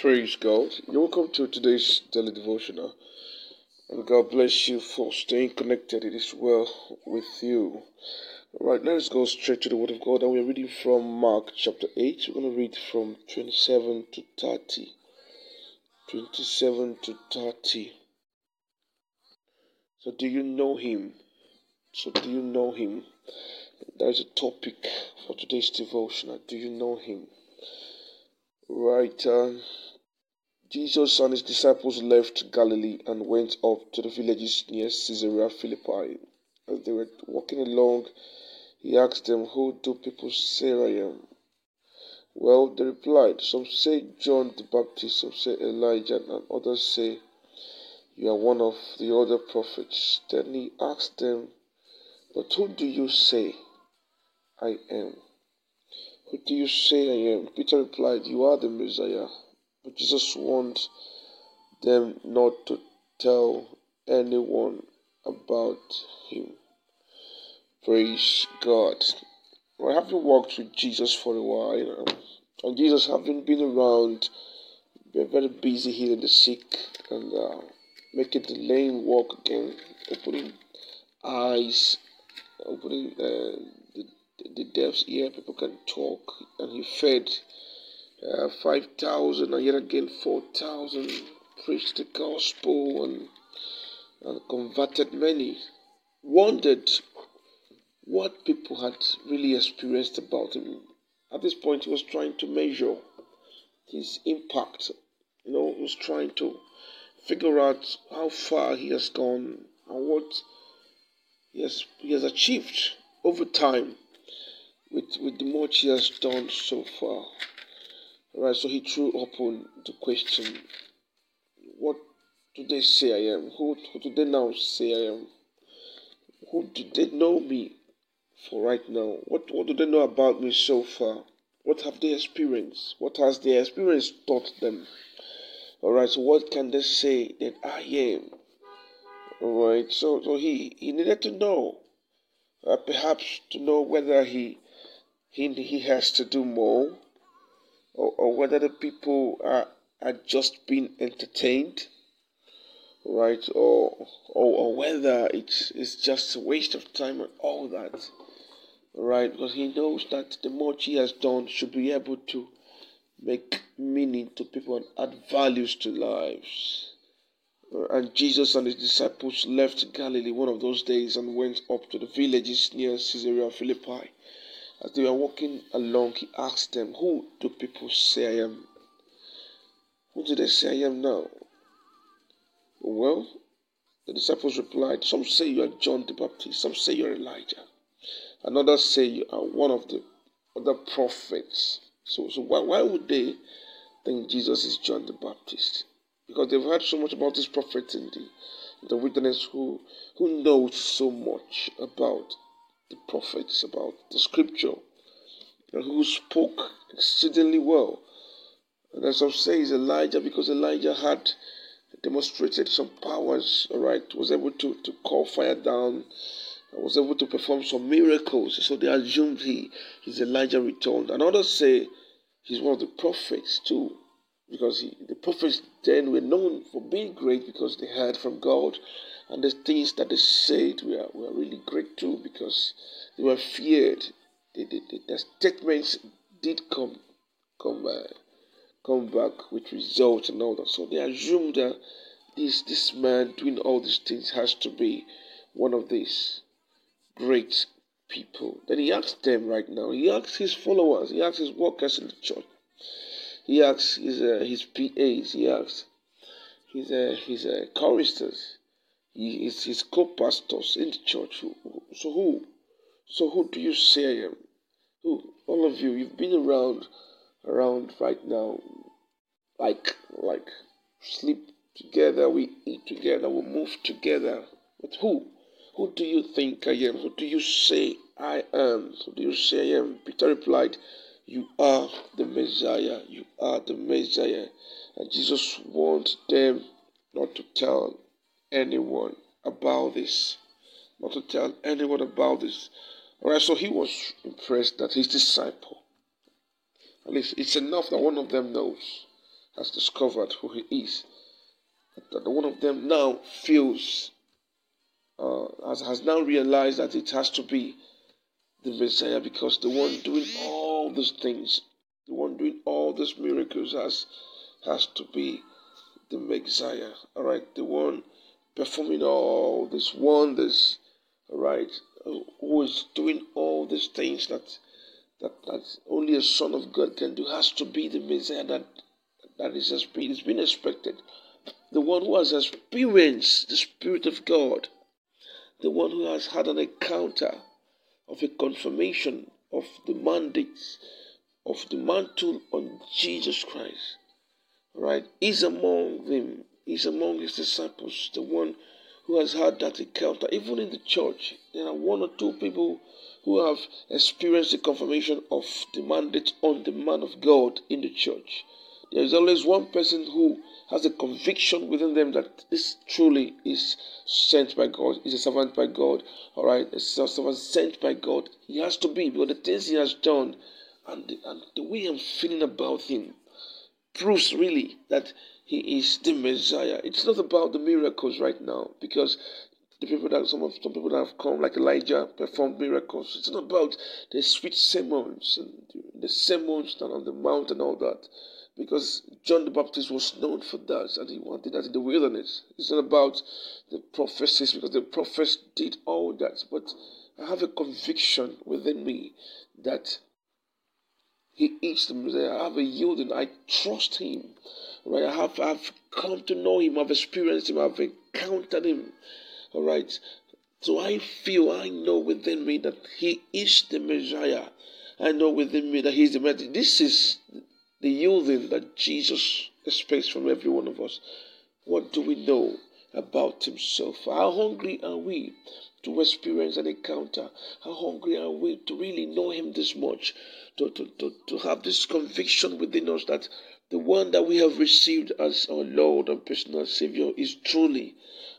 Praise God. You're welcome to today's daily devotional. And God bless you for staying connected. It is well with you. All right, let's go straight to the Word of God. And we're reading from Mark chapter 8. We're going to read from 27 to 30. 27 to 30. So, do you know Him? So, do you know Him? That is a topic for today's devotional. Do you know Him? Right. Uh, Jesus and his disciples left Galilee and went up to the villages near Caesarea Philippi. As they were walking along, he asked them, Who do people say I am? Well, they replied, Some say John the Baptist, some say Elijah, and others say you are one of the other prophets. Then he asked them, But who do you say I am? Who do you say I am? Peter replied, You are the Messiah. But Jesus warned them not to tell anyone about him. Praise God. I haven't walked with Jesus for a while, and Jesus having been around, been very busy healing the sick and uh, making the lame walk again, opening eyes, opening uh, the, the deaf's ear, people can talk, and he fed uh, 5,000 and yet again 4,000 preached the gospel and, and converted many. Wondered what people had really experienced about him. At this point, he was trying to measure his impact. You know, he was trying to figure out how far he has gone and what he has, he has achieved over time with, with the much he has done so far. Right, so he threw open the question What do they say I am? Who, who do they now say I am? Who do they know me for right now? What, what do they know about me so far? What have they experienced? What has their experience taught them? Alright, so what can they say that I am? Alright, so, so he, he needed to know. Uh, perhaps to know whether he, he, he has to do more or, or whether the people are, are just being entertained, right? Or, or, or whether it's, it's just a waste of time and all that, right? Because he knows that the much he has done should be able to make meaning to people and add values to lives. And Jesus and his disciples left Galilee one of those days and went up to the villages near Caesarea Philippi. As they were walking along, he asked them, Who do people say I am? Who do they say I am now? Well, the disciples replied, Some say you are John the Baptist, some say you are Elijah, and others say you are one of the other prophets. So, so why, why would they think Jesus is John the Baptist? Because they've heard so much about this prophet in the, the wilderness who, who knows so much about the prophets, about the scripture, who spoke exceedingly well. And as I say, is Elijah because Elijah had demonstrated some powers, all right, was able to, to call fire down, was able to perform some miracles. So they assumed he is Elijah returned. And others say he's one of the prophets too, because he, the prophets then were known for being great because they heard from God and the things that they said were, were really great too because they were feared. The, the, the, the statements did come come uh, come back with results and all that. So they assumed that this this man doing all these things has to be one of these great people. Then he asked them right now. He asked his followers. He asked his workers in the church. He asked his uh, his PAs. He asked his uh, his uh, choristers. He is his co-pastors in the church. So who? So who do you say I am? Who? All of you, you've been around, around right now, like like sleep together, we eat together, we move together. But who? Who do you think I am? Who do you say I am? Who do you say I am? Peter replied, You are the Messiah. You are the Messiah. And Jesus warned them not to tell anyone about this. Not to tell anyone about this. Alright, so he was impressed that his disciple, at least it's enough that one of them knows. has discovered who he is. That one of them now feels, uh, has, has now realized that it has to be the Messiah because the one doing all these things, the one doing all these miracles has has to be the Messiah. All right, the one performing all these wonders. right? Uh, who is doing all these things that that that only a son of God can do has to be the Messiah that that is has been, expected. The one who has experienced the Spirit of God, the one who has had an encounter of a confirmation of the mandate of the mantle on Jesus Christ. Right? Is among them, is among his disciples, the one who has had that encounter. Even in the church, there are one or two people who have experienced the confirmation of the mandate on the man of God in the church. There is always one person who has a conviction within them that this truly is sent by God, is a servant by God, all right, a servant sent by God. He has to be because the things he has done and the, and the way I'm feeling about him proves really that he is the Messiah. It's not about the miracles right now because the people that some of some people that have come like Elijah performed miracles. It's not about the sweet sermons and the sermons down on the mount and all that because John the Baptist was known for that and he wanted that in the wilderness. It's not about the prophecies because the prophets did all that, but I have a conviction within me that he eats them. I have a yielding. I trust him. Right? I have I've come to know him. I've experienced him. I've encountered him. All right. So I feel, I know within me that he is the Messiah. I know within me that he is the Messiah. This is the yielding that Jesus expects from every one of us. What do we know about Himself? How hungry are we to experience an encounter? How hungry are we to really know Him this much? To, to, to, to have this conviction within us that the one that we have received as our Lord and personal Savior is truly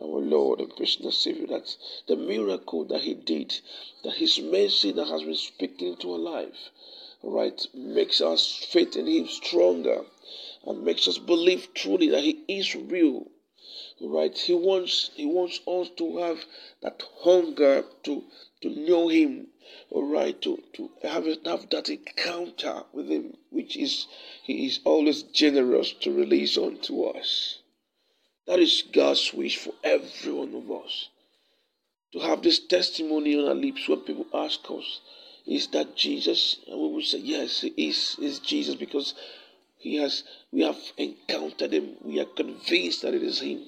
our Lord and personal Savior. That's the miracle that He did, that His mercy that has been speaking to our life right, makes us faith in Him stronger and makes us believe truly that He is real. Right, He wants He wants us to have that hunger to to know Him. All right, to to have have that encounter with Him, which is He is always generous to release unto us. That is God's wish for every one of us. To have this testimony on our lips when people ask us, is that Jesus? And we will say, Yes, it is, is Jesus because he has we have encountered him. We are convinced that it is him.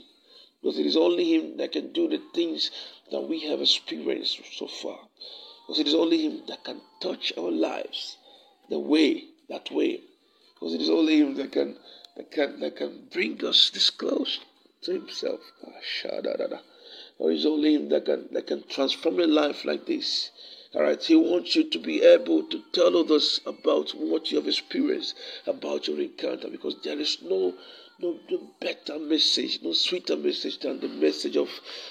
Because it is only him that can do the things that we have experienced so far. Because it is only him that can touch our lives the way, that way. Because it is only him that can that can that can bring us this close to himself. Ah, or it's only him that can that can transform your life like this. All right, He wants you to be able to tell others about what you have experienced, about your encounter, because there is no no, no better message, no sweeter message than the message of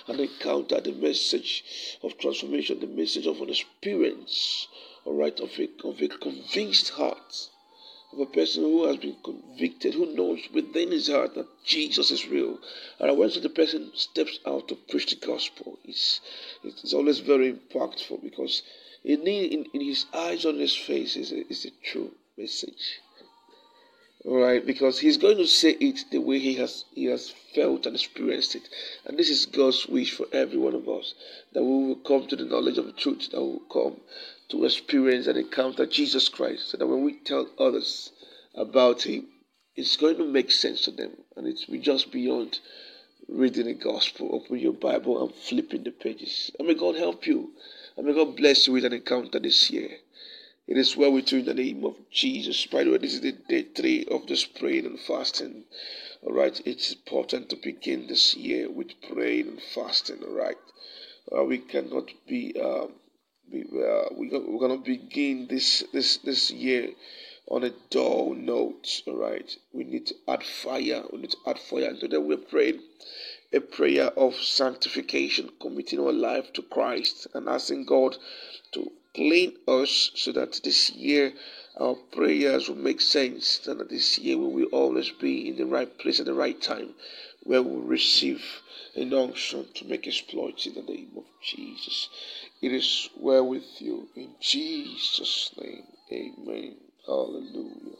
an encounter, the message of transformation, the message of an experience, all right, of a, of a convinced heart of a person who has been convicted, who knows within his heart that Jesus is real. And when the person steps out to preach the gospel, it's, it's always very impactful because in, in, in his eyes on his face is is a true message. Right, because he's going to say it the way he has he has felt and experienced it, and this is God's wish for every one of us that we will come to the knowledge of the truth, that we will come to experience and encounter Jesus Christ so that when we tell others about Him, it's going to make sense to them and it's just beyond reading the gospel. Open your Bible and flipping the pages. And may God help you. And may God bless you with an encounter this year. It is well with you in the name of Jesus. By the way, this is the day three of this praying and fasting. All right, it's important to begin this year with praying and fasting. All right, uh, we cannot be um, we, uh, we, we're gonna begin this this this year on a dull note. All right, we need to add fire. We need to add fire, and today we're praying a prayer of sanctification, committing our life to Christ and asking God to clean us so that this year our prayers will make sense, and that this year we will always be in the right place at the right time, where we receive an unction to make exploits in the name of Jesus. It is well with you in Jesus' name. Amen. Hallelujah.